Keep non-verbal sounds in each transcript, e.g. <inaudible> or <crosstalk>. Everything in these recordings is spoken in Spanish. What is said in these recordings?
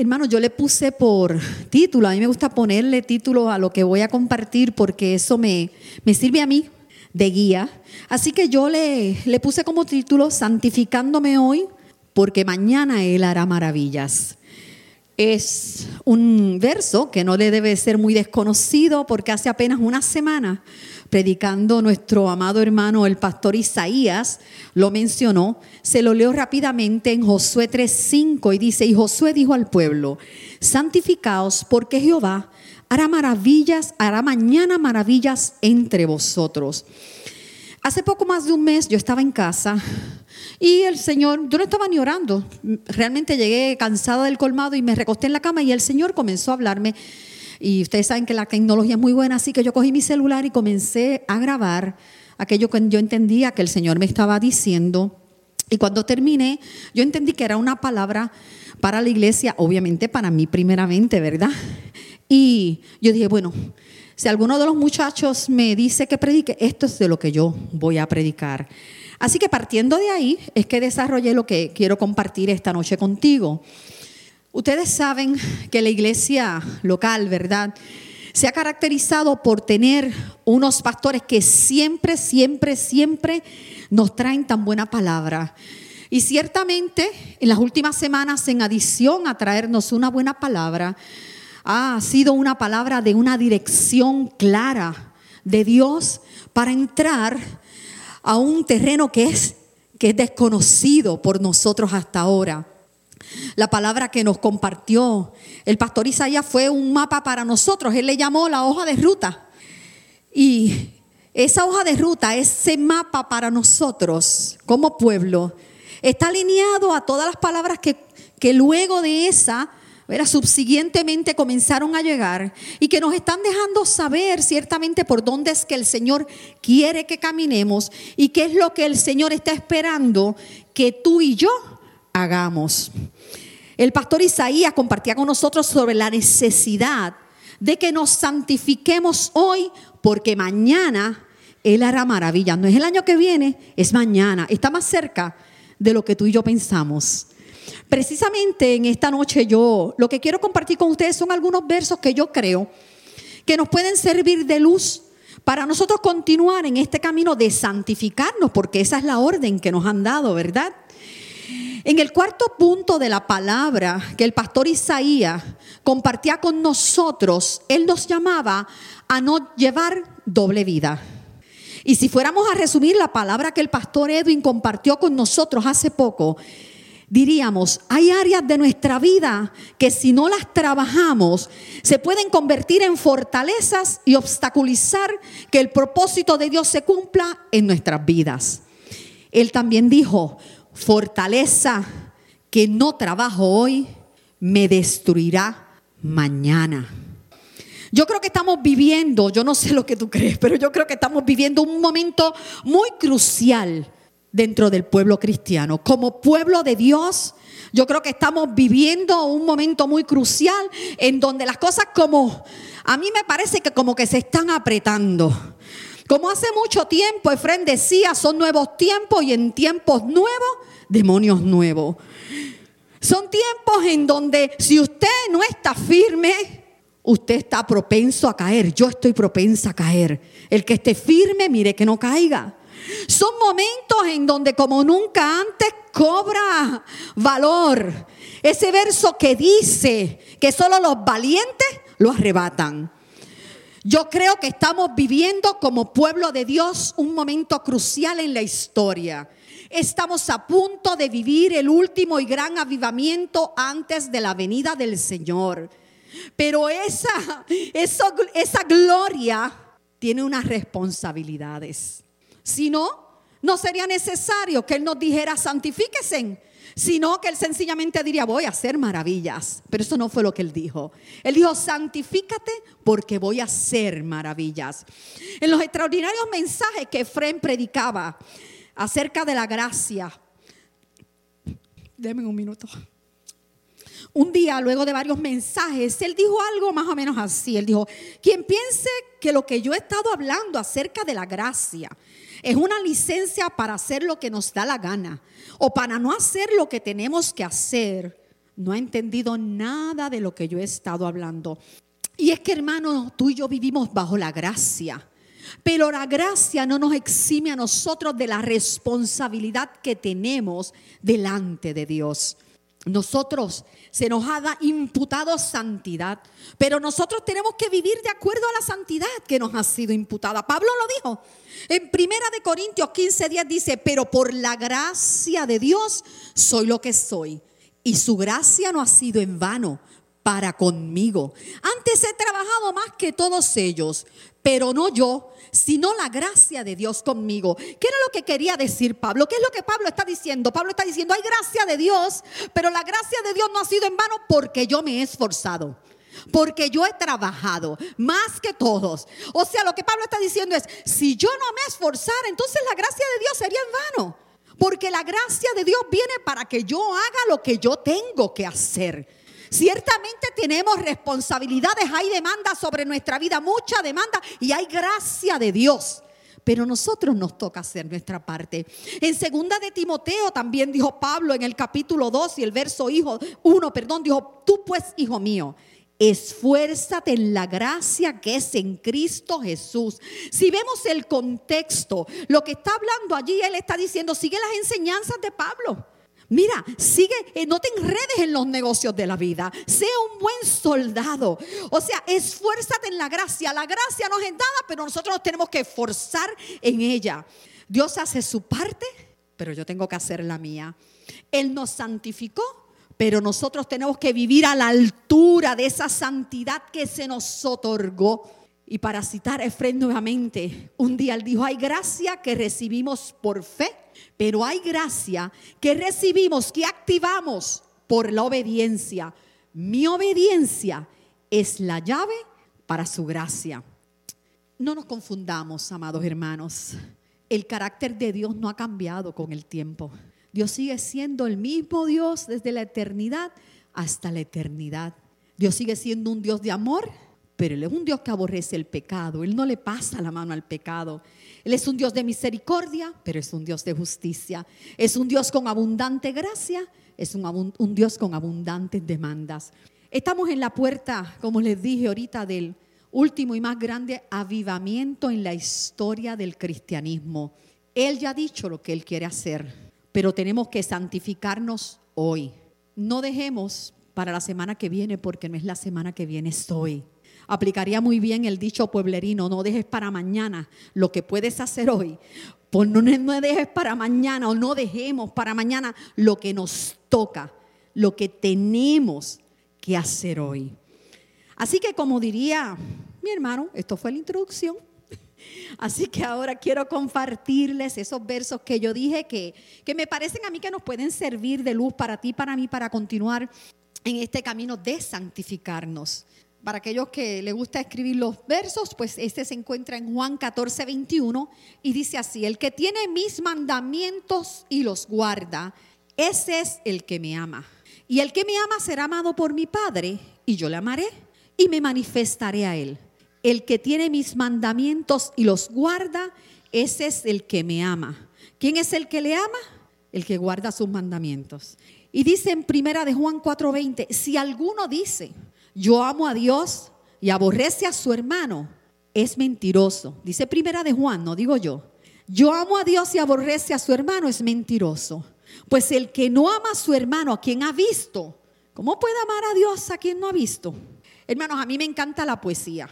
Hermano, yo le puse por título, a mí me gusta ponerle título a lo que voy a compartir porque eso me, me sirve a mí de guía. Así que yo le, le puse como título Santificándome hoy porque mañana Él hará maravillas. Es un verso que no le debe ser muy desconocido porque hace apenas una semana predicando nuestro amado hermano el pastor Isaías, lo mencionó, se lo leo rápidamente en Josué 3:5 y dice, y Josué dijo al pueblo, santificaos porque Jehová hará maravillas, hará mañana maravillas entre vosotros. Hace poco más de un mes yo estaba en casa y el Señor, yo no estaba ni orando, realmente llegué cansada del colmado y me recosté en la cama y el Señor comenzó a hablarme y ustedes saben que la tecnología es muy buena, así que yo cogí mi celular y comencé a grabar aquello que yo entendía que el Señor me estaba diciendo. Y cuando terminé, yo entendí que era una palabra para la iglesia, obviamente para mí primeramente, ¿verdad? Y yo dije, bueno, si alguno de los muchachos me dice que predique, esto es de lo que yo voy a predicar. Así que partiendo de ahí es que desarrollé lo que quiero compartir esta noche contigo. Ustedes saben que la iglesia local, ¿verdad? Se ha caracterizado por tener unos pastores que siempre, siempre, siempre nos traen tan buena palabra. Y ciertamente en las últimas semanas, en adición a traernos una buena palabra, ha sido una palabra de una dirección clara de Dios para entrar a un terreno que es, que es desconocido por nosotros hasta ahora. La palabra que nos compartió el pastor Isaías fue un mapa para nosotros. Él le llamó la hoja de ruta. Y esa hoja de ruta, ese mapa para nosotros como pueblo, está alineado a todas las palabras que, que luego de esa, subsiguientemente comenzaron a llegar y que nos están dejando saber ciertamente por dónde es que el Señor quiere que caminemos y qué es lo que el Señor está esperando que tú y yo hagamos. El pastor Isaías compartía con nosotros sobre la necesidad de que nos santifiquemos hoy porque mañana Él hará maravillas. No es el año que viene, es mañana. Está más cerca de lo que tú y yo pensamos. Precisamente en esta noche yo lo que quiero compartir con ustedes son algunos versos que yo creo que nos pueden servir de luz para nosotros continuar en este camino de santificarnos, porque esa es la orden que nos han dado, ¿verdad? En el cuarto punto de la palabra que el pastor Isaías compartía con nosotros, él nos llamaba a no llevar doble vida. Y si fuéramos a resumir la palabra que el pastor Edwin compartió con nosotros hace poco, diríamos, hay áreas de nuestra vida que si no las trabajamos, se pueden convertir en fortalezas y obstaculizar que el propósito de Dios se cumpla en nuestras vidas. Él también dijo, fortaleza que no trabajo hoy me destruirá mañana. Yo creo que estamos viviendo, yo no sé lo que tú crees, pero yo creo que estamos viviendo un momento muy crucial dentro del pueblo cristiano. Como pueblo de Dios, yo creo que estamos viviendo un momento muy crucial en donde las cosas como, a mí me parece que como que se están apretando. Como hace mucho tiempo Efraín decía, son nuevos tiempos y en tiempos nuevos, demonios nuevos. Son tiempos en donde si usted no está firme, usted está propenso a caer. Yo estoy propensa a caer. El que esté firme, mire que no caiga. Son momentos en donde como nunca antes cobra valor. Ese verso que dice que solo los valientes lo arrebatan. Yo creo que estamos viviendo como pueblo de Dios un momento crucial en la historia. Estamos a punto de vivir el último y gran avivamiento antes de la venida del Señor. Pero esa, esa, esa gloria tiene unas responsabilidades. Si no, no sería necesario que Él nos dijera santifíquese sino que él sencillamente diría, voy a hacer maravillas. Pero eso no fue lo que él dijo. Él dijo, santifícate porque voy a hacer maravillas. En los extraordinarios mensajes que Efraín predicaba acerca de la gracia, denme un minuto. Un día, luego de varios mensajes, él dijo algo más o menos así. Él dijo, quien piense que lo que yo he estado hablando acerca de la gracia es una licencia para hacer lo que nos da la gana o para no hacer lo que tenemos que hacer. no ha entendido nada de lo que yo he estado hablando. Y es que hermano, tú y yo vivimos bajo la gracia. Pero la gracia no nos exime a nosotros de la responsabilidad que tenemos delante de Dios. Nosotros se nos ha imputado santidad, pero nosotros tenemos que vivir de acuerdo a la santidad que nos ha sido imputada. Pablo lo dijo. En Primera de Corintios 15 días dice, "Pero por la gracia de Dios soy lo que soy, y su gracia no ha sido en vano para conmigo. Antes he trabajado más que todos ellos, pero no yo, sino la gracia de Dios conmigo. ¿Qué era lo que quería decir Pablo? ¿Qué es lo que Pablo está diciendo? Pablo está diciendo, hay gracia de Dios, pero la gracia de Dios no ha sido en vano porque yo me he esforzado. Porque yo he trabajado más que todos. O sea, lo que Pablo está diciendo es, si yo no me esforzara, entonces la gracia de Dios sería en vano. Porque la gracia de Dios viene para que yo haga lo que yo tengo que hacer. Ciertamente tenemos responsabilidades, hay demanda sobre nuestra vida, mucha demanda y hay gracia de Dios. Pero nosotros nos toca hacer nuestra parte. En segunda de Timoteo también dijo Pablo en el capítulo 2 y el verso hijo 1, perdón, dijo, "Tú pues, hijo mío, esfuérzate en la gracia que es en Cristo Jesús. Si vemos el contexto, lo que está hablando allí, él está diciendo, sigue las enseñanzas de Pablo. Mira, sigue, eh, no te enredes en los negocios de la vida. Sea un buen soldado. O sea, esfuérzate en la gracia. La gracia nos es dada, pero nosotros nos tenemos que esforzar en ella. Dios hace su parte, pero yo tengo que hacer la mía. Él nos santificó, pero nosotros tenemos que vivir a la altura de esa santidad que se nos otorgó. Y para citar a Efraín nuevamente, un día él dijo, hay gracia que recibimos por fe pero hay gracia que recibimos, que activamos por la obediencia. Mi obediencia es la llave para su gracia. No nos confundamos, amados hermanos. El carácter de Dios no ha cambiado con el tiempo. Dios sigue siendo el mismo Dios desde la eternidad hasta la eternidad. Dios sigue siendo un Dios de amor, pero Él es un Dios que aborrece el pecado. Él no le pasa la mano al pecado. Él es un Dios de misericordia, pero es un Dios de justicia. Es un Dios con abundante gracia, es un, Dios con abundantes demandas. Estamos en la puerta, como les dije ahorita, del último y más grande avivamiento en la historia del cristianismo. Él ya ha dicho lo que Él quiere hacer, pero tenemos que santificarnos hoy. No dejemos para la semana que viene, porque no es la semana que viene, es hoy aplicaría muy bien el dicho pueblerino, no dejes para mañana lo que puedes hacer hoy. Pues no, no dejes para mañana o no dejemos para mañana lo que nos toca, lo que tenemos que hacer hoy. Así que como diría mi hermano, esto fue la introducción. Así que ahora quiero compartirles esos versos que yo dije que, que me parecen a mí que nos pueden servir de luz para ti, para mí, para continuar en este camino de santificarnos para aquellos que les gusta escribir los versos, pues este se encuentra en Juan 14, 21 y dice así, el que tiene mis mandamientos y los guarda, ese es el que me ama. Y el que me ama será amado por mi Padre y yo le amaré y me manifestaré a él. El que tiene mis mandamientos y los guarda, ese es el que me ama. ¿Quién es el que le ama? El que guarda sus mandamientos. Y dice en primera de Juan 4:20, si alguno dice, yo amo a Dios y aborrece a su hermano, es mentiroso. Dice primera de Juan, no digo yo. Yo amo a Dios y aborrece a su hermano, es mentiroso. Pues el que no ama a su hermano, a quien ha visto, ¿cómo puede amar a Dios a quien no ha visto? Hermanos, a mí me encanta la poesía.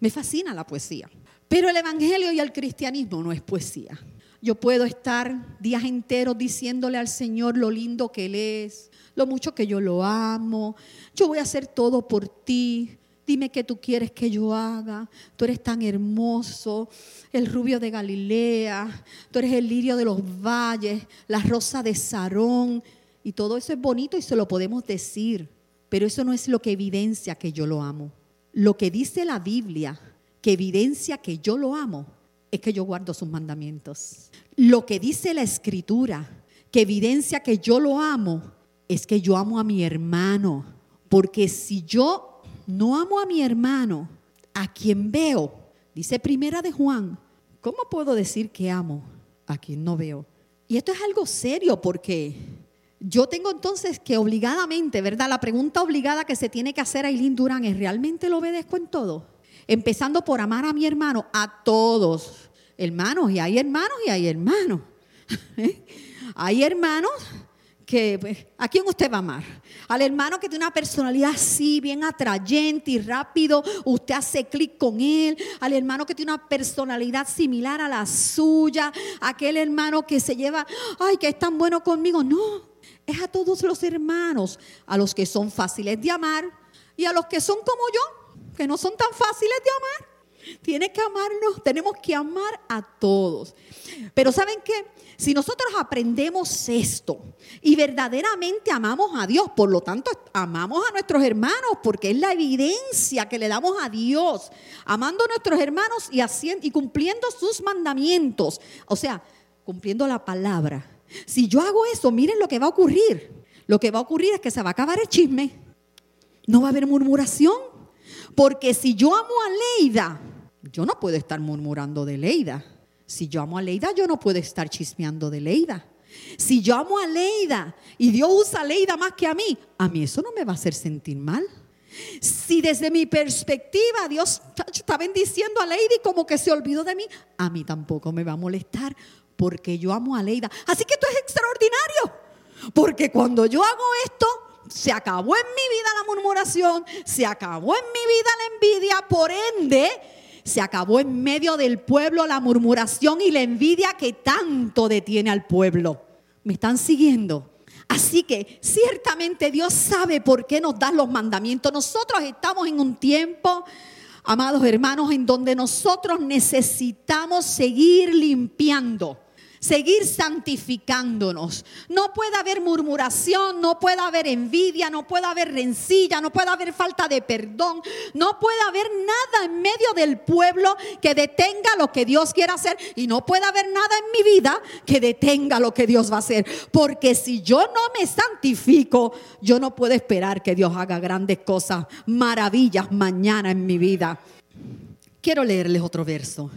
Me fascina la poesía. Pero el Evangelio y el cristianismo no es poesía. Yo puedo estar días enteros diciéndole al Señor lo lindo que Él es, lo mucho que yo lo amo. Yo voy a hacer todo por ti. Dime qué tú quieres que yo haga. Tú eres tan hermoso, el rubio de Galilea. Tú eres el lirio de los valles, la rosa de Sarón. Y todo eso es bonito y se lo podemos decir. Pero eso no es lo que evidencia que yo lo amo. Lo que dice la Biblia, que evidencia que yo lo amo, es que yo guardo sus mandamientos. Lo que dice la Escritura, que evidencia que yo lo amo, es que yo amo a mi hermano. Porque si yo no amo a mi hermano, a quien veo, dice primera de Juan, ¿cómo puedo decir que amo a quien no veo? Y esto es algo serio porque yo tengo entonces que obligadamente, ¿verdad? La pregunta obligada que se tiene que hacer a Eileen Durán es, ¿realmente lo obedezco en todo? Empezando por amar a mi hermano, a todos. Hermanos, y hay hermanos y hay hermanos. <laughs> Hay hermanos que, pues, ¿a quién usted va a amar? Al hermano que tiene una personalidad así, bien atrayente y rápido, usted hace clic con él. Al hermano que tiene una personalidad similar a la suya. Aquel hermano que se lleva, ay, que es tan bueno conmigo. No, es a todos los hermanos, a los que son fáciles de amar y a los que son como yo, que no son tan fáciles de amar. Tiene que amarnos, tenemos que amar a todos. Pero ¿saben qué? Si nosotros aprendemos esto y verdaderamente amamos a Dios, por lo tanto amamos a nuestros hermanos porque es la evidencia que le damos a Dios, amando a nuestros hermanos y, haciendo, y cumpliendo sus mandamientos, o sea, cumpliendo la palabra. Si yo hago eso, miren lo que va a ocurrir. Lo que va a ocurrir es que se va a acabar el chisme. No va a haber murmuración. Porque si yo amo a Leida, yo no puedo estar murmurando de Leida. Si yo amo a Leida, yo no puedo estar chismeando de Leida. Si yo amo a Leida y Dios usa a Leida más que a mí, a mí eso no me va a hacer sentir mal. Si desde mi perspectiva Dios está bendiciendo a Leida y como que se olvidó de mí, a mí tampoco me va a molestar porque yo amo a Leida. Así que esto es extraordinario. Porque cuando yo hago esto, se acabó en mi vida la murmuración, se acabó en mi vida la envidia, por ende, se acabó en medio del pueblo la murmuración y la envidia que tanto detiene al pueblo. ¿Me están siguiendo? Así que ciertamente Dios sabe por qué nos da los mandamientos. Nosotros estamos en un tiempo, amados hermanos, en donde nosotros necesitamos seguir limpiando seguir santificándonos. No puede haber murmuración, no puede haber envidia, no puede haber rencilla, no puede haber falta de perdón, no puede haber nada en medio del pueblo que detenga lo que Dios quiere hacer y no puede haber nada en mi vida que detenga lo que Dios va a hacer. Porque si yo no me santifico, yo no puedo esperar que Dios haga grandes cosas, maravillas mañana en mi vida. Quiero leerles otro verso.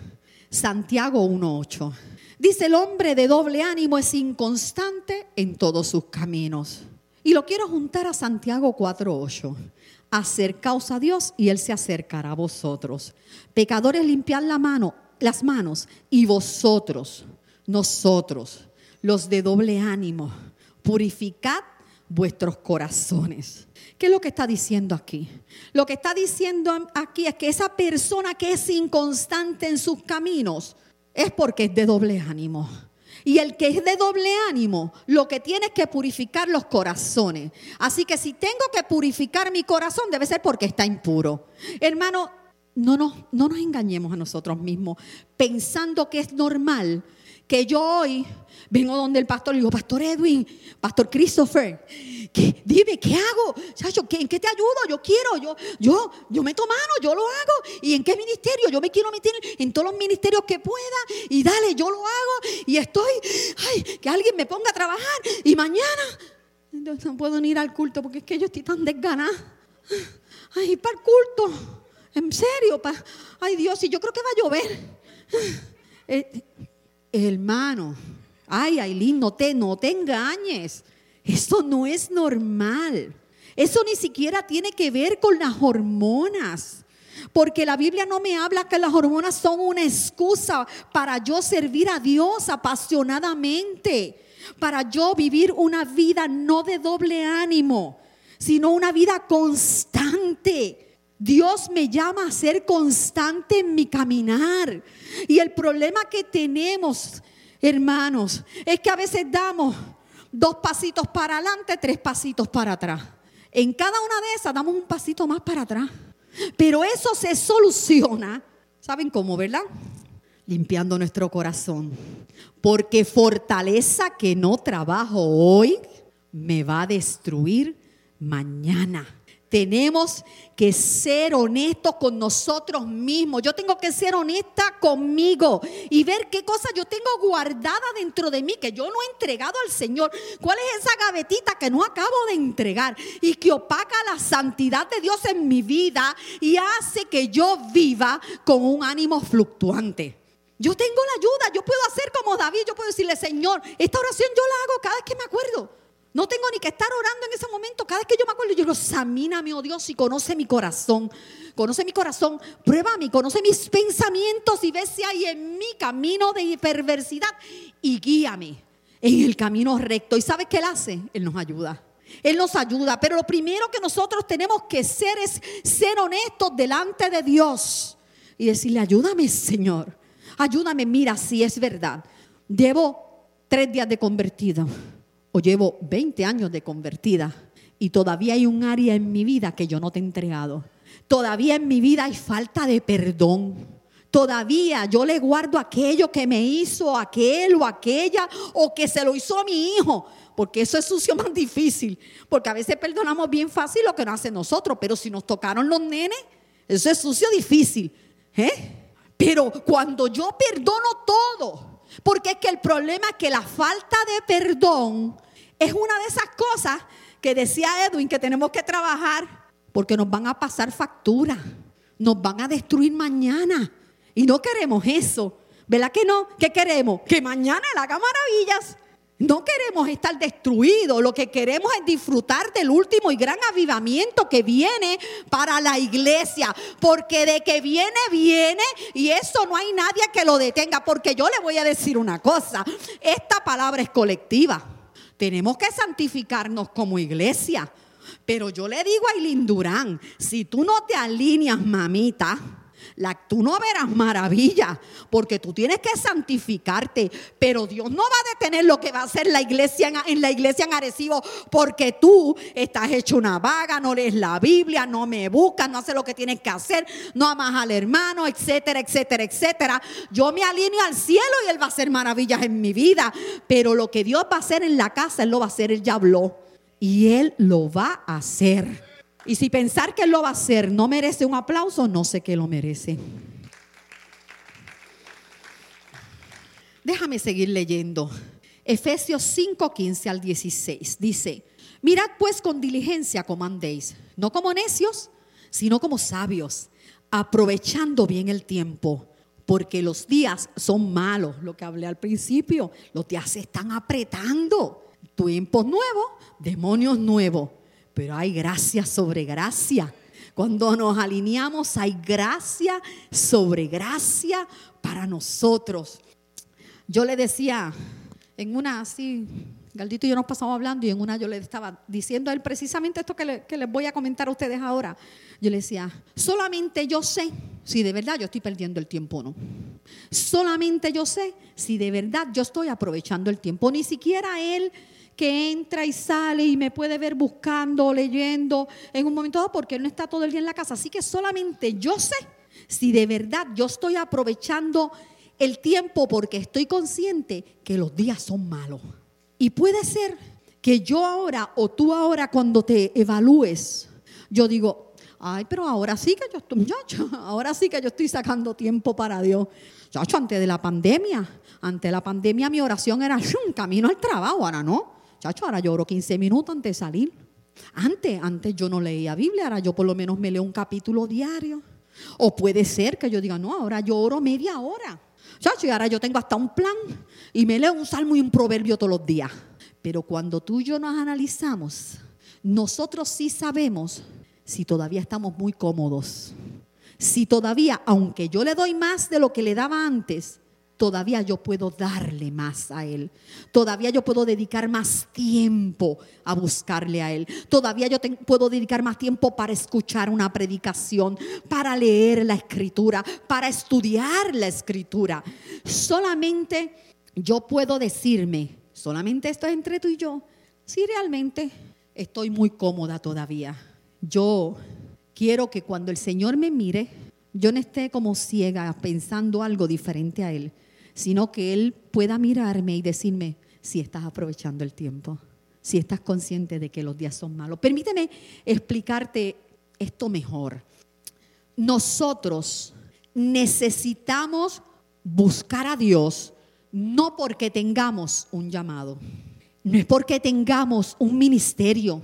Santiago 1.8. Dice, el hombre de doble ánimo es inconstante en todos sus caminos. Y lo quiero juntar a Santiago 4.8. Acercaos a Dios y Él se acercará a vosotros. Pecadores, limpiad la mano, las manos y vosotros, nosotros, los de doble ánimo, purificad vuestros corazones. ¿Qué es lo que está diciendo aquí? Lo que está diciendo aquí es que esa persona que es inconstante en sus caminos, es porque es de doble ánimo. Y el que es de doble ánimo, lo que tiene es que purificar los corazones. Así que si tengo que purificar mi corazón, debe ser porque está impuro. Hermano, no nos, no nos engañemos a nosotros mismos pensando que es normal que yo hoy vengo donde el pastor y digo, Pastor Edwin, Pastor Christopher, dime, ¿qué hago? ¿En qué te ayudo? Yo quiero, yo, yo, yo meto mano, yo lo hago. ¿Y en qué ministerio? Yo me quiero meter en todos los ministerios que pueda. Y dale, yo lo hago. Y estoy, ay, que alguien me ponga a trabajar. Y mañana, no puedo ni ir al culto porque es que yo estoy tan desganada. Ay, para el culto. En serio, ay Dios, y yo creo que va a llover. Eh, hermano, ay, Aileen, no te, no te engañes. Eso no es normal. Eso ni siquiera tiene que ver con las hormonas. Porque la Biblia no me habla que las hormonas son una excusa para yo servir a Dios apasionadamente, para yo vivir una vida no de doble ánimo, sino una vida constante. Dios me llama a ser constante en mi caminar. Y el problema que tenemos, hermanos, es que a veces damos dos pasitos para adelante, tres pasitos para atrás. En cada una de esas damos un pasito más para atrás. Pero eso se soluciona, ¿saben cómo, verdad? Limpiando nuestro corazón. Porque fortaleza que no trabajo hoy me va a destruir mañana. Tenemos que ser honestos con nosotros mismos. Yo tengo que ser honesta conmigo y ver qué cosas yo tengo guardada dentro de mí que yo no he entregado al Señor. ¿Cuál es esa gavetita que no acabo de entregar y que opaca la santidad de Dios en mi vida y hace que yo viva con un ánimo fluctuante? Yo tengo la ayuda, yo puedo hacer como David, yo puedo decirle, Señor, esta oración yo la hago cada vez que me acuerdo. No tengo ni que estar orando en ese momento. Cada vez que yo me acuerdo, yo digo, examíname, oh Dios, y conoce mi corazón. Conoce mi corazón, pruébame, conoce mis pensamientos y ve si hay en mi camino de perversidad y guíame en el camino recto. ¿Y sabe qué Él hace? Él nos ayuda. Él nos ayuda. Pero lo primero que nosotros tenemos que ser es ser honestos delante de Dios y decirle, ayúdame, Señor. Ayúdame, mira, si es verdad. Llevo tres días de convertida o llevo 20 años de convertida y todavía hay un área en mi vida que yo no te he entregado. Todavía en mi vida hay falta de perdón. Todavía yo le guardo aquello que me hizo aquel o aquella o que se lo hizo a mi hijo. Porque eso es sucio <laughs> más difícil. Porque a veces perdonamos bien fácil lo que no hace nosotros. Pero si nos tocaron los nenes, eso es sucio difícil. ¿eh? Pero cuando yo perdono todo, porque es que el problema es que la falta de perdón es una de esas cosas que decía Edwin que tenemos que trabajar porque nos van a pasar factura, nos van a destruir mañana. Y no queremos eso. ¿Verdad que no? ¿Qué queremos? Que mañana él haga maravillas. No queremos estar destruidos, lo que queremos es disfrutar del último y gran avivamiento que viene para la iglesia, porque de que viene, viene y eso no hay nadie que lo detenga, porque yo le voy a decir una cosa, esta palabra es colectiva, tenemos que santificarnos como iglesia, pero yo le digo a Durán, si tú no te alineas, mamita, tú no verás maravilla, porque tú tienes que santificarte, pero Dios no va a detener lo que va a hacer la iglesia en, la iglesia en Arecibo, porque tú estás hecho una vaga, no lees la Biblia, no me buscas, no haces lo que tienes que hacer, no amas al hermano, etcétera, etcétera, etcétera. Yo me alineo al cielo y Él va a hacer maravillas en mi vida, pero lo que Dios va a hacer en la casa, Él lo va a hacer, Él ya habló, y Él lo va a hacer. Y si pensar que lo va a hacer no merece un aplauso, no sé qué lo merece. Déjame seguir leyendo. Efesios 5, 15 al 16 dice, mirad pues con diligencia como andéis, no como necios, sino como sabios, aprovechando bien el tiempo, porque los días son malos, lo que hablé al principio, los días se están apretando, tiempos nuevos, demonios nuevos pero hay gracia sobre gracia. Cuando nos alineamos hay gracia sobre gracia para nosotros. Yo le decía en una así, Galdito y yo nos pasamos hablando y en una yo le estaba diciendo a él precisamente esto que, que les voy a comentar a ustedes ahora. Yo le decía, solamente yo sé si de verdad yo estoy perdiendo el tiempo o no. Solamente yo sé si de verdad yo estoy aprovechando el tiempo. Ni siquiera él que entra y sale y me puede ver buscando, leyendo en un momento dado porque él no está todo el día en la casa. Así que solamente yo sé si de verdad yo estoy aprovechando el tiempo porque estoy consciente que los días son malos. Y puede ser que yo ahora o tú ahora cuando te evalúes, yo digo, ay, pero ahora sí que yo estoy, muchacho, <laughs> ahora sí que yo estoy sacando tiempo para Dios. Chacho, antes de la pandemia, ante la pandemia mi oración era un camino al trabajo, ahora no. Chacho, ahora lloro 15 minutos antes de salir. Antes, antes yo no leía Biblia, ahora yo por lo menos me leo un capítulo diario. O puede ser que yo diga, no, ahora yo oro media hora. Chacho, y ahora yo tengo hasta un plan y me leo un salmo y un proverbio todos los días. Pero cuando tú y yo nos analizamos, nosotros sí sabemos si todavía estamos muy cómodos. Si todavía, aunque yo le doy más de lo que le daba antes, todavía yo puedo darle más a Él. Todavía yo puedo dedicar más tiempo a buscarle a Él. Todavía yo puedo dedicar más tiempo para escuchar una predicación, para leer la escritura, para estudiar la escritura. Solamente yo puedo decirme, solamente esto es entre tú y yo, si realmente estoy muy cómoda todavía. Yo quiero que cuando el Señor me mire, yo no esté como ciega pensando algo diferente a Él, sino que Él pueda mirarme y decirme si estás aprovechando el tiempo, si estás consciente de que los días son malos. Permíteme explicarte esto mejor. Nosotros necesitamos buscar a Dios no porque tengamos un llamado, no es porque tengamos un ministerio,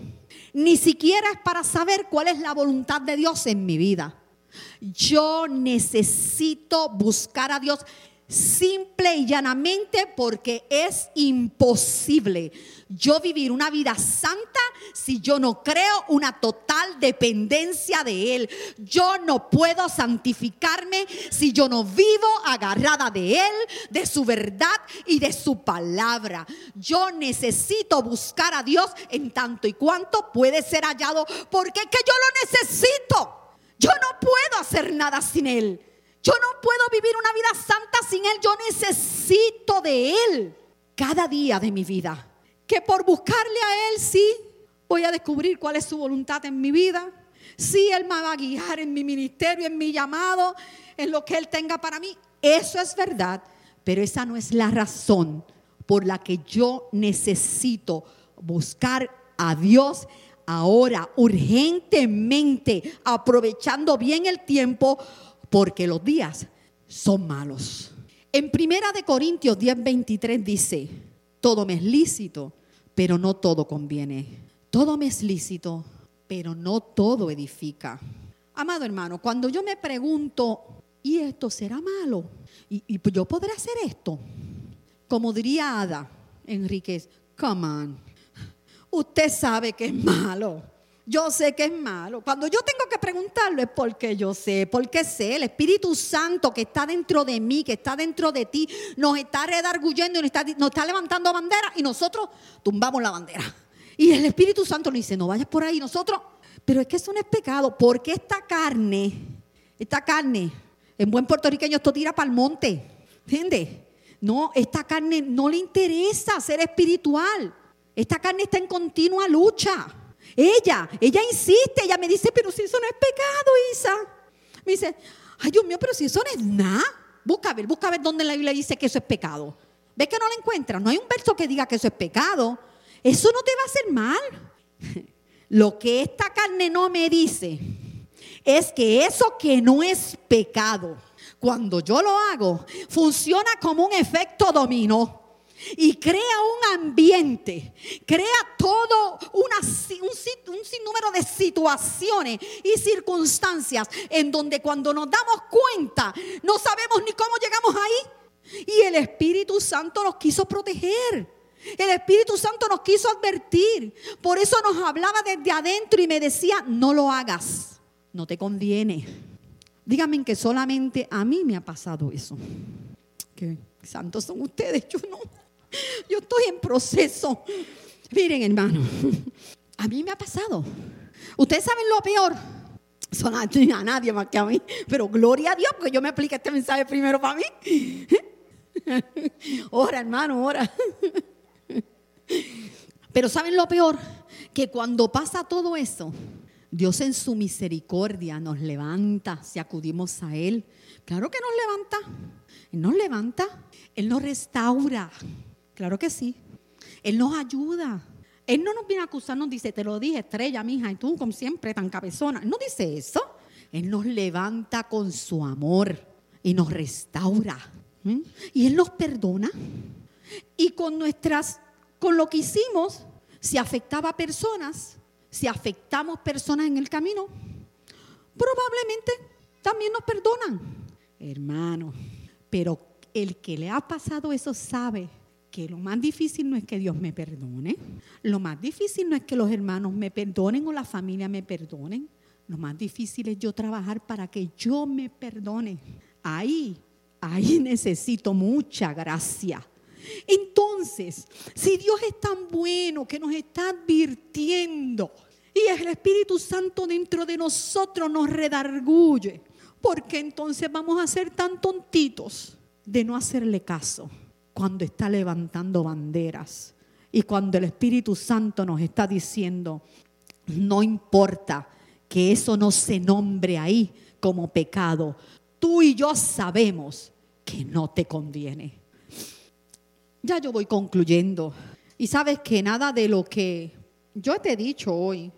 ni siquiera es para saber cuál es la voluntad de Dios en mi vida. Yo necesito buscar a Dios Simple y llanamente porque es imposible yo vivir una vida santa si yo no creo una total dependencia de Él. Yo no puedo santificarme si yo no vivo agarrada de Él, de su verdad y de su palabra. Yo necesito buscar a Dios en tanto y cuanto puede ser hallado porque es que yo lo necesito. Yo no puedo hacer nada sin Él. Yo no puedo vivir una vida santa sin Él. Yo necesito de Él cada día de mi vida. Que por buscarle a Él sí voy a descubrir cuál es su voluntad en mi vida. Sí, Él me va a guiar en mi ministerio, en mi llamado, en lo que Él tenga para mí. Eso es verdad. Pero esa no es la razón por la que yo necesito buscar a Dios ahora, urgentemente, aprovechando bien el tiempo porque los días son malos. En Primera de Corintios 10:23 dice, todo me es lícito, pero no todo conviene. Todo me es lícito, pero no todo edifica. Amado hermano, cuando yo me pregunto, ¿y esto será malo? ¿Y, y yo podré hacer esto? Como diría Ada Enríquez, come on, usted sabe que es malo. Yo sé que es malo. Cuando yo tengo que preguntarlo es porque yo sé, porque sé. El Espíritu Santo que está dentro de mí, que está dentro de ti, nos está redarguyendo y nos está, nos está levantando bandera y nosotros tumbamos la bandera. Y el Espíritu Santo nos dice, no vayas por ahí. Nosotros, pero es que eso no es pecado, porque esta carne, esta carne, en buen puertorriqueño esto tira para el monte. ¿Entiendes? No, esta carne no le interesa ser espiritual. Esta carne está en continua lucha. Ella, ella insiste, ella me dice, pero si eso no es pecado, Isa. Me dice, ay Dios mío, pero si eso no es nada. Busca a ver, busca a ver dónde la Biblia dice que eso es pecado. ¿Ves que no lo encuentras? No hay un verso que diga que eso es pecado. Eso no te va a hacer mal. <laughs> Lo que esta carne no me dice es que eso que no es pecado, cuando yo lo hago, funciona como un efecto dominó y crea un ambiente, crea todo un, un sinnúmero de situaciones y circunstancias en donde cuando nos damos cuenta no sabemos ni cómo llegamos ahí. Y el Espíritu Santo nos quiso proteger. El Espíritu Santo nos quiso advertir. Por eso nos hablaba desde adentro y me decía, no lo hagas, no te conviene. Díganme que solamente a mí me ha pasado eso. Que santos son ustedes, yo no. <laughs> Yo estoy en proceso. Miren, hermano, <laughs> a mí me ha pasado. Ustedes saben lo peor. Son <laughs> a, nadie más que a mí. Pero gloria a Dios, porque yo me apliqué este mensaje primero para mí. Ora, hermano, ora. Pero ¿saben lo peor? Que cuando pasa todo eso, Dios en su misericordia nos levanta si acudimos a Él. Claro que nos levanta. Él nos levanta. Él nos restaura. Claro que sí. Él nos ayuda. Él no nos viene a acusar, nos dice, te lo dije, estrella, mija, y tú como siempre tan cabezona. no dice eso. Él nos levanta con su amor y nos restaura. Y Él nos perdona. Y con nuestras, con lo que hicimos, si afectaba a personas, si afectamos personas en el camino, probablemente también nos perdonan. Hermano, pero el que le ha pasado eso sabe que lo más difícil no es que Dios me perdone, lo más difícil no es que los hermanos me perdonen o la familia me perdonen, lo más difícil es yo trabajar para que yo me perdone. Ahí, ahí <laughs> necesito mucha gracia. Entonces, si Dios es tan bueno que nos está advirtiendo y el Espíritu Santo dentro de nosotros nos redarguye, ¿por qué entonces vamos a ser tan tontitos de no hacerle caso? Cuando está levantando banderas y cuando el Espíritu Santo nos está diciendo, no importa que eso no se nombre ahí como pecado, tú y yo sabemos que no te conviene. Ya yo voy concluyendo. Y sabes que nada de lo que yo te he dicho hoy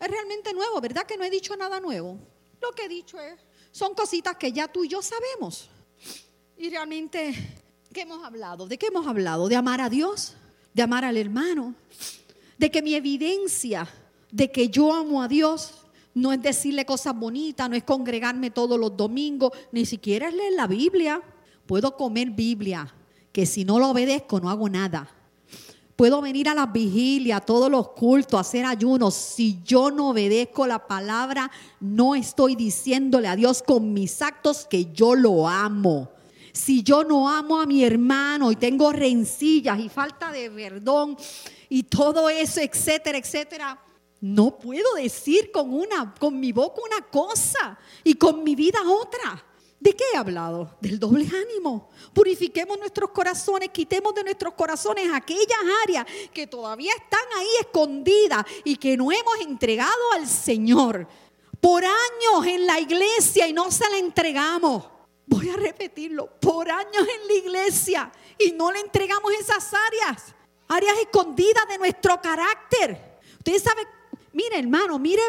es realmente nuevo, ¿verdad que no he dicho nada nuevo? Lo que he dicho es, son cositas que ya tú y yo sabemos. Y realmente ¿Qué hemos hablado? ¿De qué hemos hablado? De amar a Dios, de amar al hermano, de que mi evidencia de que yo amo a Dios no es decirle cosas bonitas, no es congregarme todos los domingos, ni siquiera es leer la Biblia. Puedo comer Biblia, que si no lo obedezco no hago nada. Puedo venir a las vigilias, a todos los cultos, hacer ayunos. Si yo no obedezco la palabra, no estoy diciéndole a Dios con mis actos que yo lo amo. Si yo no amo a mi hermano y tengo rencillas y falta de perdón y todo eso, etcétera, etcétera, no puedo decir con una con mi boca una cosa y con mi vida otra. ¿De qué he hablado? Del doble ánimo. Purifiquemos nuestros corazones, quitemos de nuestros corazones aquellas áreas que todavía están ahí escondidas y que no hemos entregado al Señor. Por años en la iglesia y no se la entregamos. Voy a repetirlo, por años en la iglesia y no le entregamos esas áreas, áreas escondidas de nuestro carácter. Ustedes saben, mire hermano, mire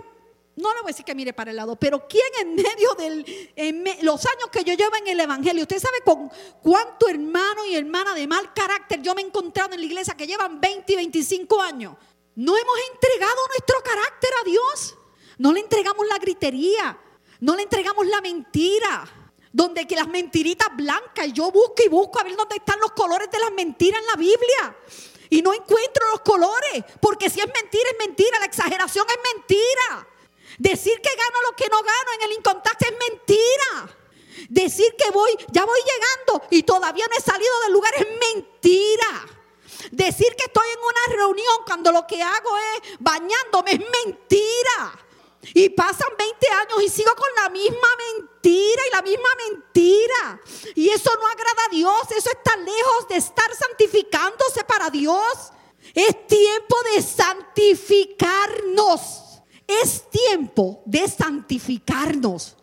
no le voy a decir que mire para el lado, pero ¿quién en medio de los años que yo llevo en el Evangelio, usted sabe con cuánto hermano y hermana de mal carácter yo me he encontrado en la iglesia que llevan 20 y 25 años? No hemos entregado nuestro carácter a Dios. No le entregamos la gritería, no le entregamos la mentira. Donde que las mentiritas blancas, yo busco y busco a ver dónde están los colores de las mentiras en la Biblia. Y no encuentro los colores, porque si es mentira, es mentira, la exageración es mentira. Decir que gano lo que no gano en el incontacto es mentira. Decir que voy, ya voy llegando y todavía no he salido del lugar es mentira. Decir que estoy en una reunión cuando lo que hago es bañándome es mentira. Y pasan 20 años y sigo con la misma mentira y la misma mentira. Y eso no agrada a Dios. Eso está lejos de estar santificándose para Dios. Es tiempo de santificarnos. Es tiempo de santificarnos.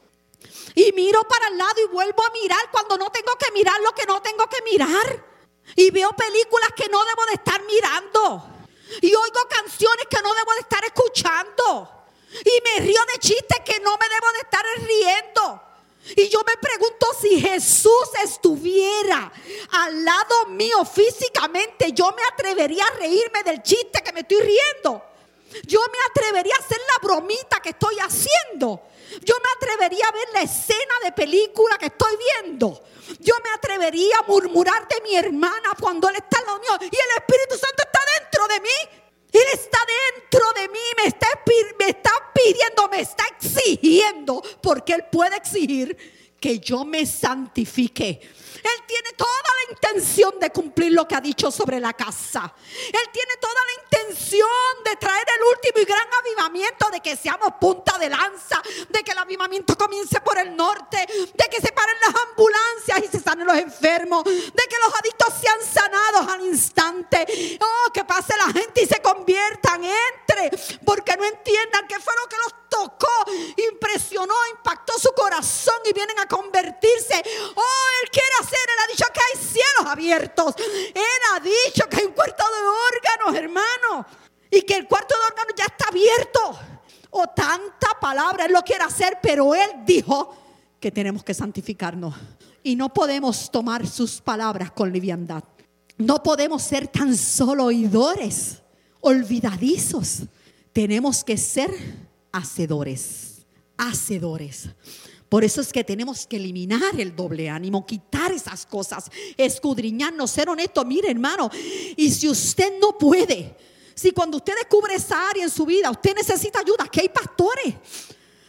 Y miro para el lado y vuelvo a mirar cuando no tengo que mirar lo que no tengo que mirar. Y veo películas que no debo de estar mirando. Y oigo canciones que no debo de estar escuchando. Y me río de chistes que no me debo de estar riendo. Y yo me pregunto si Jesús estuviera al lado mío físicamente, yo me atrevería a reírme del chiste que me estoy riendo. Yo me atrevería a hacer la bromita que estoy haciendo. Yo me atrevería a ver la escena de película que estoy viendo. Yo me atrevería a murmurar de mi hermana cuando él está en la unión y el Espíritu Santo está dentro de mí. Él está dentro de mí, me está, pidiendo, me está exigiendo, porque Él puede exigir que yo me santifique. Él tiene toda la intención de cumplir lo que ha dicho sobre la casa. Él tiene toda la intención de traer el último y gran avivamiento, de que seamos punta de lanza, de que el avivamiento comience por el norte, de que se paren las ambulancias y se sanen los enfermos, de que los adictos sean sanados al instante. Oh, que pase la gente y se conviertan, entre, porque no entiendan qué fue lo que los tocó, impresionó, impactó su corazón y vienen a convertirse. Oh, Él quiere hacer, Él ha dicho que hay cielos abiertos. Él ha dicho que hay un cuarto de órganos, hermano. Y que el cuarto de órganos ya está abierto. O tanta palabra, Él lo quiere hacer, pero Él dijo que tenemos que santificarnos. Y no podemos tomar sus palabras con liviandad. No podemos ser tan solo oidores, olvidadizos. Tenemos que ser hacedores, hacedores. Por eso es que tenemos que eliminar el doble ánimo, quitar esas cosas, escudriñarnos, ser honesto. Mire, hermano, y si usted no puede, si cuando usted descubre esa área en su vida, usted necesita ayuda, aquí hay pastores.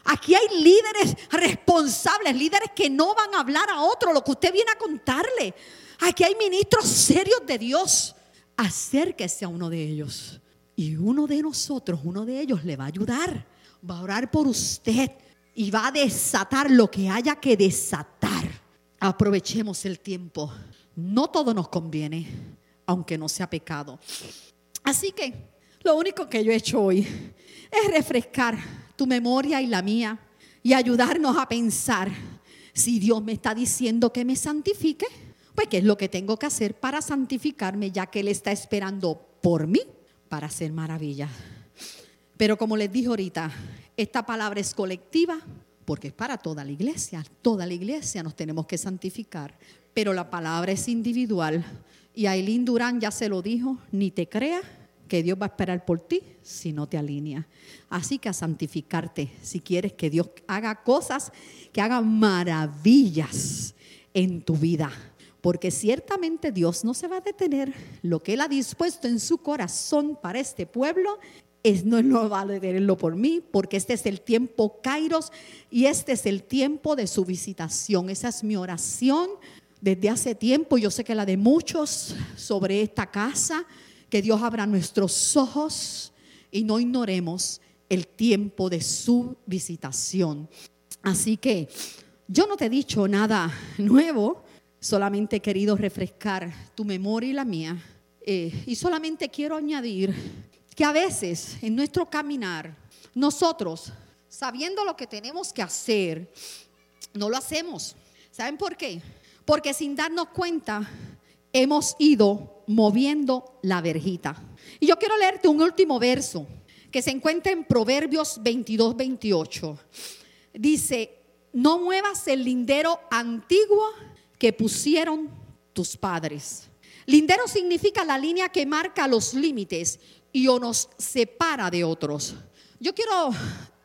Aquí hay líderes responsables, líderes que no van a hablar a otro lo que usted viene a contarle. Aquí hay ministros serios de Dios. Acérquese a uno de ellos. Y uno de nosotros, uno de ellos le va a ayudar va a orar por usted y va a desatar lo que haya que desatar. Aprovechemos el tiempo. No todo nos conviene, aunque no sea pecado. Así que lo único que yo he hecho hoy es refrescar tu memoria y la mía y ayudarnos a pensar si Dios me está diciendo que me santifique, pues qué es lo que tengo que hacer para santificarme ya que Él está esperando por mí para hacer maravillas. Pero como les dije ahorita, esta palabra es colectiva porque es para toda la iglesia. Toda la iglesia nos tenemos que santificar. Pero la palabra es individual. Y Aileen Durán ya se lo dijo, ni te creas que Dios va a esperar por ti si no te alinea. Así que a santificarte, si quieres que Dios haga cosas, que haga maravillas en tu vida. Porque ciertamente Dios no se va a detener. Lo que Él ha dispuesto en su corazón para este pueblo es, no, no va a detenerlo por mí, porque este es el tiempo Kairos y este es el tiempo de su visitación. Esa es mi oración desde hace tiempo. Yo sé que la de muchos sobre esta casa, que Dios abra nuestros ojos y no ignoremos el tiempo de su visitación. Así que yo no te he dicho nada nuevo, solamente he querido refrescar tu memoria y la mía. Eh, y solamente quiero añadir que a veces en nuestro caminar, nosotros, sabiendo lo que tenemos que hacer, no lo hacemos. ¿Saben por qué? Porque sin darnos cuenta, hemos ido moviendo la verjita. Y yo quiero leerte un último verso que se encuentra en Proverbios 22, 28. Dice, no muevas el lindero antiguo que pusieron tus padres. Lindero significa la línea que marca los límites y o nos separa de otros. Yo quiero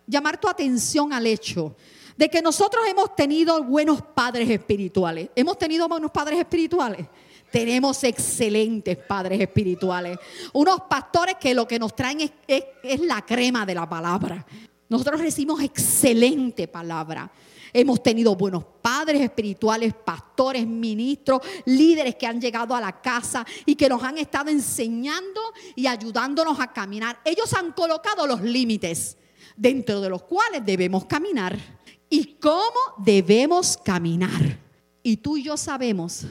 llamar tu atención al hecho de que nosotros hemos tenido buenos padres espirituales. Hemos tenido buenos padres espirituales. Tenemos excelentes padres espirituales. Unos pastores que lo que nos traen es, la crema de la palabra. Nosotros recibimos excelente palabra. Hemos tenido buenos padres espirituales, pastores, ministros, líderes que han llegado a la casa y que nos han estado enseñando y ayudándonos a caminar. Ellos han colocado los límites dentro de los cuales debemos caminar y cómo debemos caminar. Y tú y yo sabemos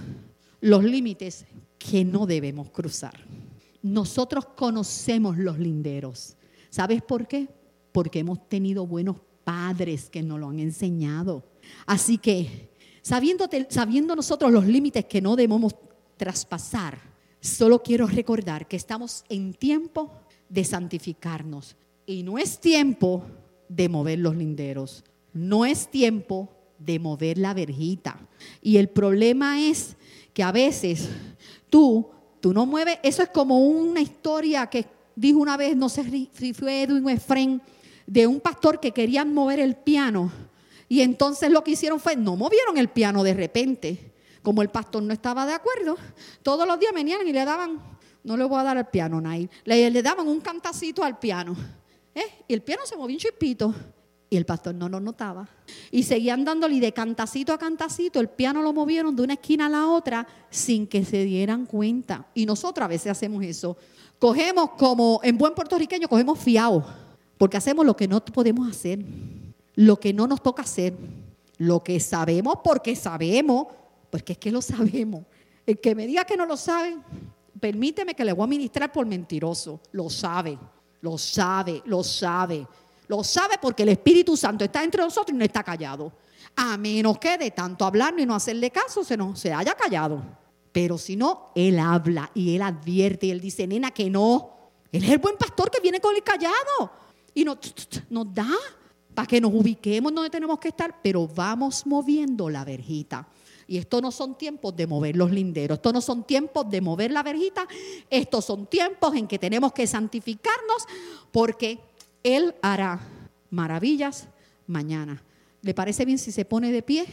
los límites que no debemos cruzar. Nosotros conocemos los linderos. ¿Sabes por qué? Porque hemos tenido buenos padres que nos lo han enseñado. Así que, sabiendo, sabiendo nosotros los límites que no debemos traspasar, solo quiero recordar que estamos en tiempo de santificarnos. Y no es tiempo de mover los linderos. No es tiempo de mover la verjita. Y el problema es que a veces tú, tú no mueves, eso es como una historia que dijo una vez, no sé si fue Edwin o Efren, de un pastor que querían mover el piano. Y entonces lo que hicieron fue, no movieron el piano de repente. Como el pastor no estaba de acuerdo, todos los días venían y le daban, no le voy a dar al piano, Nail, le, le daban un cantacito al piano. ¿eh? Y el piano se movía un chipito. Y el pastor no lo notaba. Y seguían dándole de cantacito a cantacito. El piano lo movieron de una esquina a la otra sin que se dieran cuenta. Y nosotros a veces hacemos eso. Cogemos como, en buen puertorriqueño, cogemos fiado. Porque hacemos lo que no podemos hacer. Lo que no nos toca hacer. Lo que sabemos porque sabemos. Porque es que lo sabemos. El que me diga que no lo sabe, permíteme que le voy a ministrar por mentiroso. Lo sabe, lo sabe, lo sabe. Lo sabe porque el Espíritu Santo está entre nosotros y no está callado. A menos que de tanto hablar y no hacerle caso se, no, se haya callado. Pero si no, Él habla y Él advierte y Él dice, nena, que no. Él es el buen pastor que viene con el callado. Y nos, da para que nos ubiquemos donde tenemos que estar, pero vamos moviendo la verjita. Y estos no son tiempos de mover los linderos, estos no son tiempos de mover la verjita, estos son tiempos en que tenemos que santificarnos porque él hará maravillas mañana. ¿Le parece bien si se pone de pie?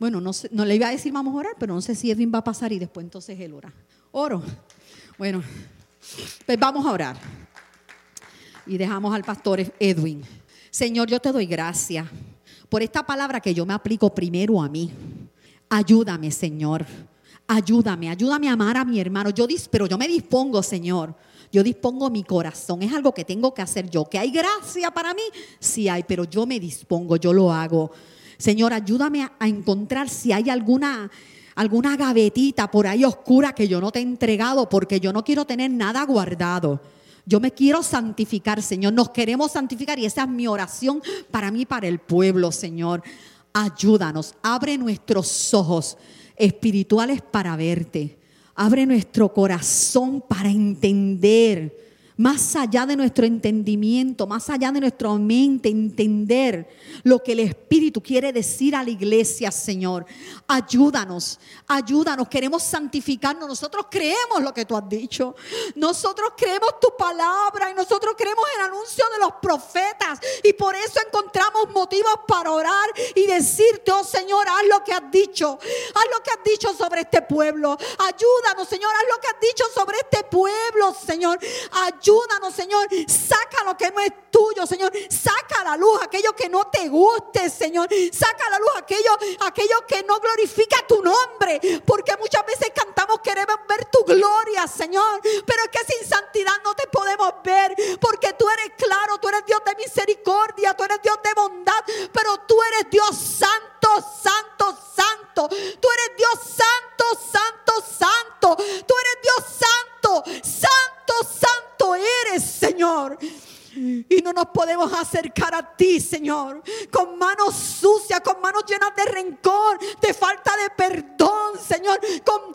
Bueno, no, no le iba a decir vamos a orar, pero no sé si Edwin va a pasar y después entonces él ora. Oro. Bueno, pues vamos a orar. Y dejamos al pastor Edwin. Señor, yo te doy gracias por esta palabra que yo me aplico primero a mí. Ayúdame, Señor. Ayúdame, ayúdame a amar a mi hermano. Yo pero yo me dispongo, Señor yo dispongo mi corazón, es algo que tengo que hacer yo. ¿Que hay gracia para mí? Sí hay, pero yo me dispongo, yo lo hago. Señor, ayúdame a, encontrar si hay alguna alguna gavetita por ahí oscura que yo no te he entregado porque yo no quiero tener nada guardado. Yo me quiero santificar, Señor. Nos queremos santificar y esa es mi oración para mí, para el pueblo, Señor. Ayúdanos, abre nuestros ojos espirituales para verte. Abre nuestro corazón para entender más allá de nuestro entendimiento, más allá de nuestra mente, entender lo que el Espíritu quiere decir a la iglesia, Señor. Ayúdanos, ayúdanos, queremos santificarnos. Nosotros creemos lo que tú has dicho. Nosotros creemos tu palabra y nosotros creemos el anuncio de los profetas. Y por eso encontramos motivos para orar y decirte, oh Señor, haz lo que has dicho, haz lo que has dicho sobre este pueblo. Ayúdanos, Señor, haz lo que has dicho sobre este pueblo, Señor. Ayúdanos, Señor. Saca lo que no es tuyo, Señor. Saca la luz aquello que no te guste, Señor. Saca la luz aquello, aquello que no glorifica tu nombre. Porque muchas veces cantamos, queremos ver tu gloria, Señor. Pero es que sin santidad no te podemos ver. Porque tú eres claro, tú eres Dios de misericordia, tú eres Dios de bondad. Pero tú eres Dios santo, santo, santo. Tú eres Dios santo, santo, santo. Tú eres Dios santo, santo eres, Señor. Y no nos podemos acercar a ti, Señor, con manos sucias, con manos llenas de rencor, de falta de perdón, Señor, con,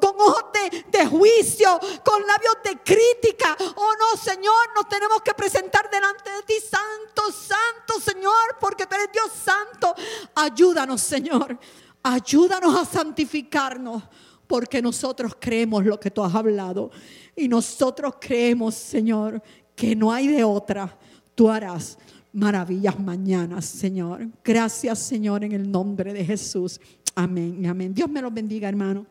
con, ojos de, de, juicio, con labios de crítica. Oh no, Señor, nos tenemos que presentar delante de ti, Santo, Santo, Señor, porque tú eres Dios Santo. Ayúdanos, Señor. Ayúdanos a santificarnos porque nosotros creemos lo que tú has hablado. Y nosotros creemos, Señor, que no hay de otra, tú harás maravillas mañanas, Señor. Gracias, Señor, en el nombre de Jesús. Amén. Amén. Dios me los bendiga, hermano.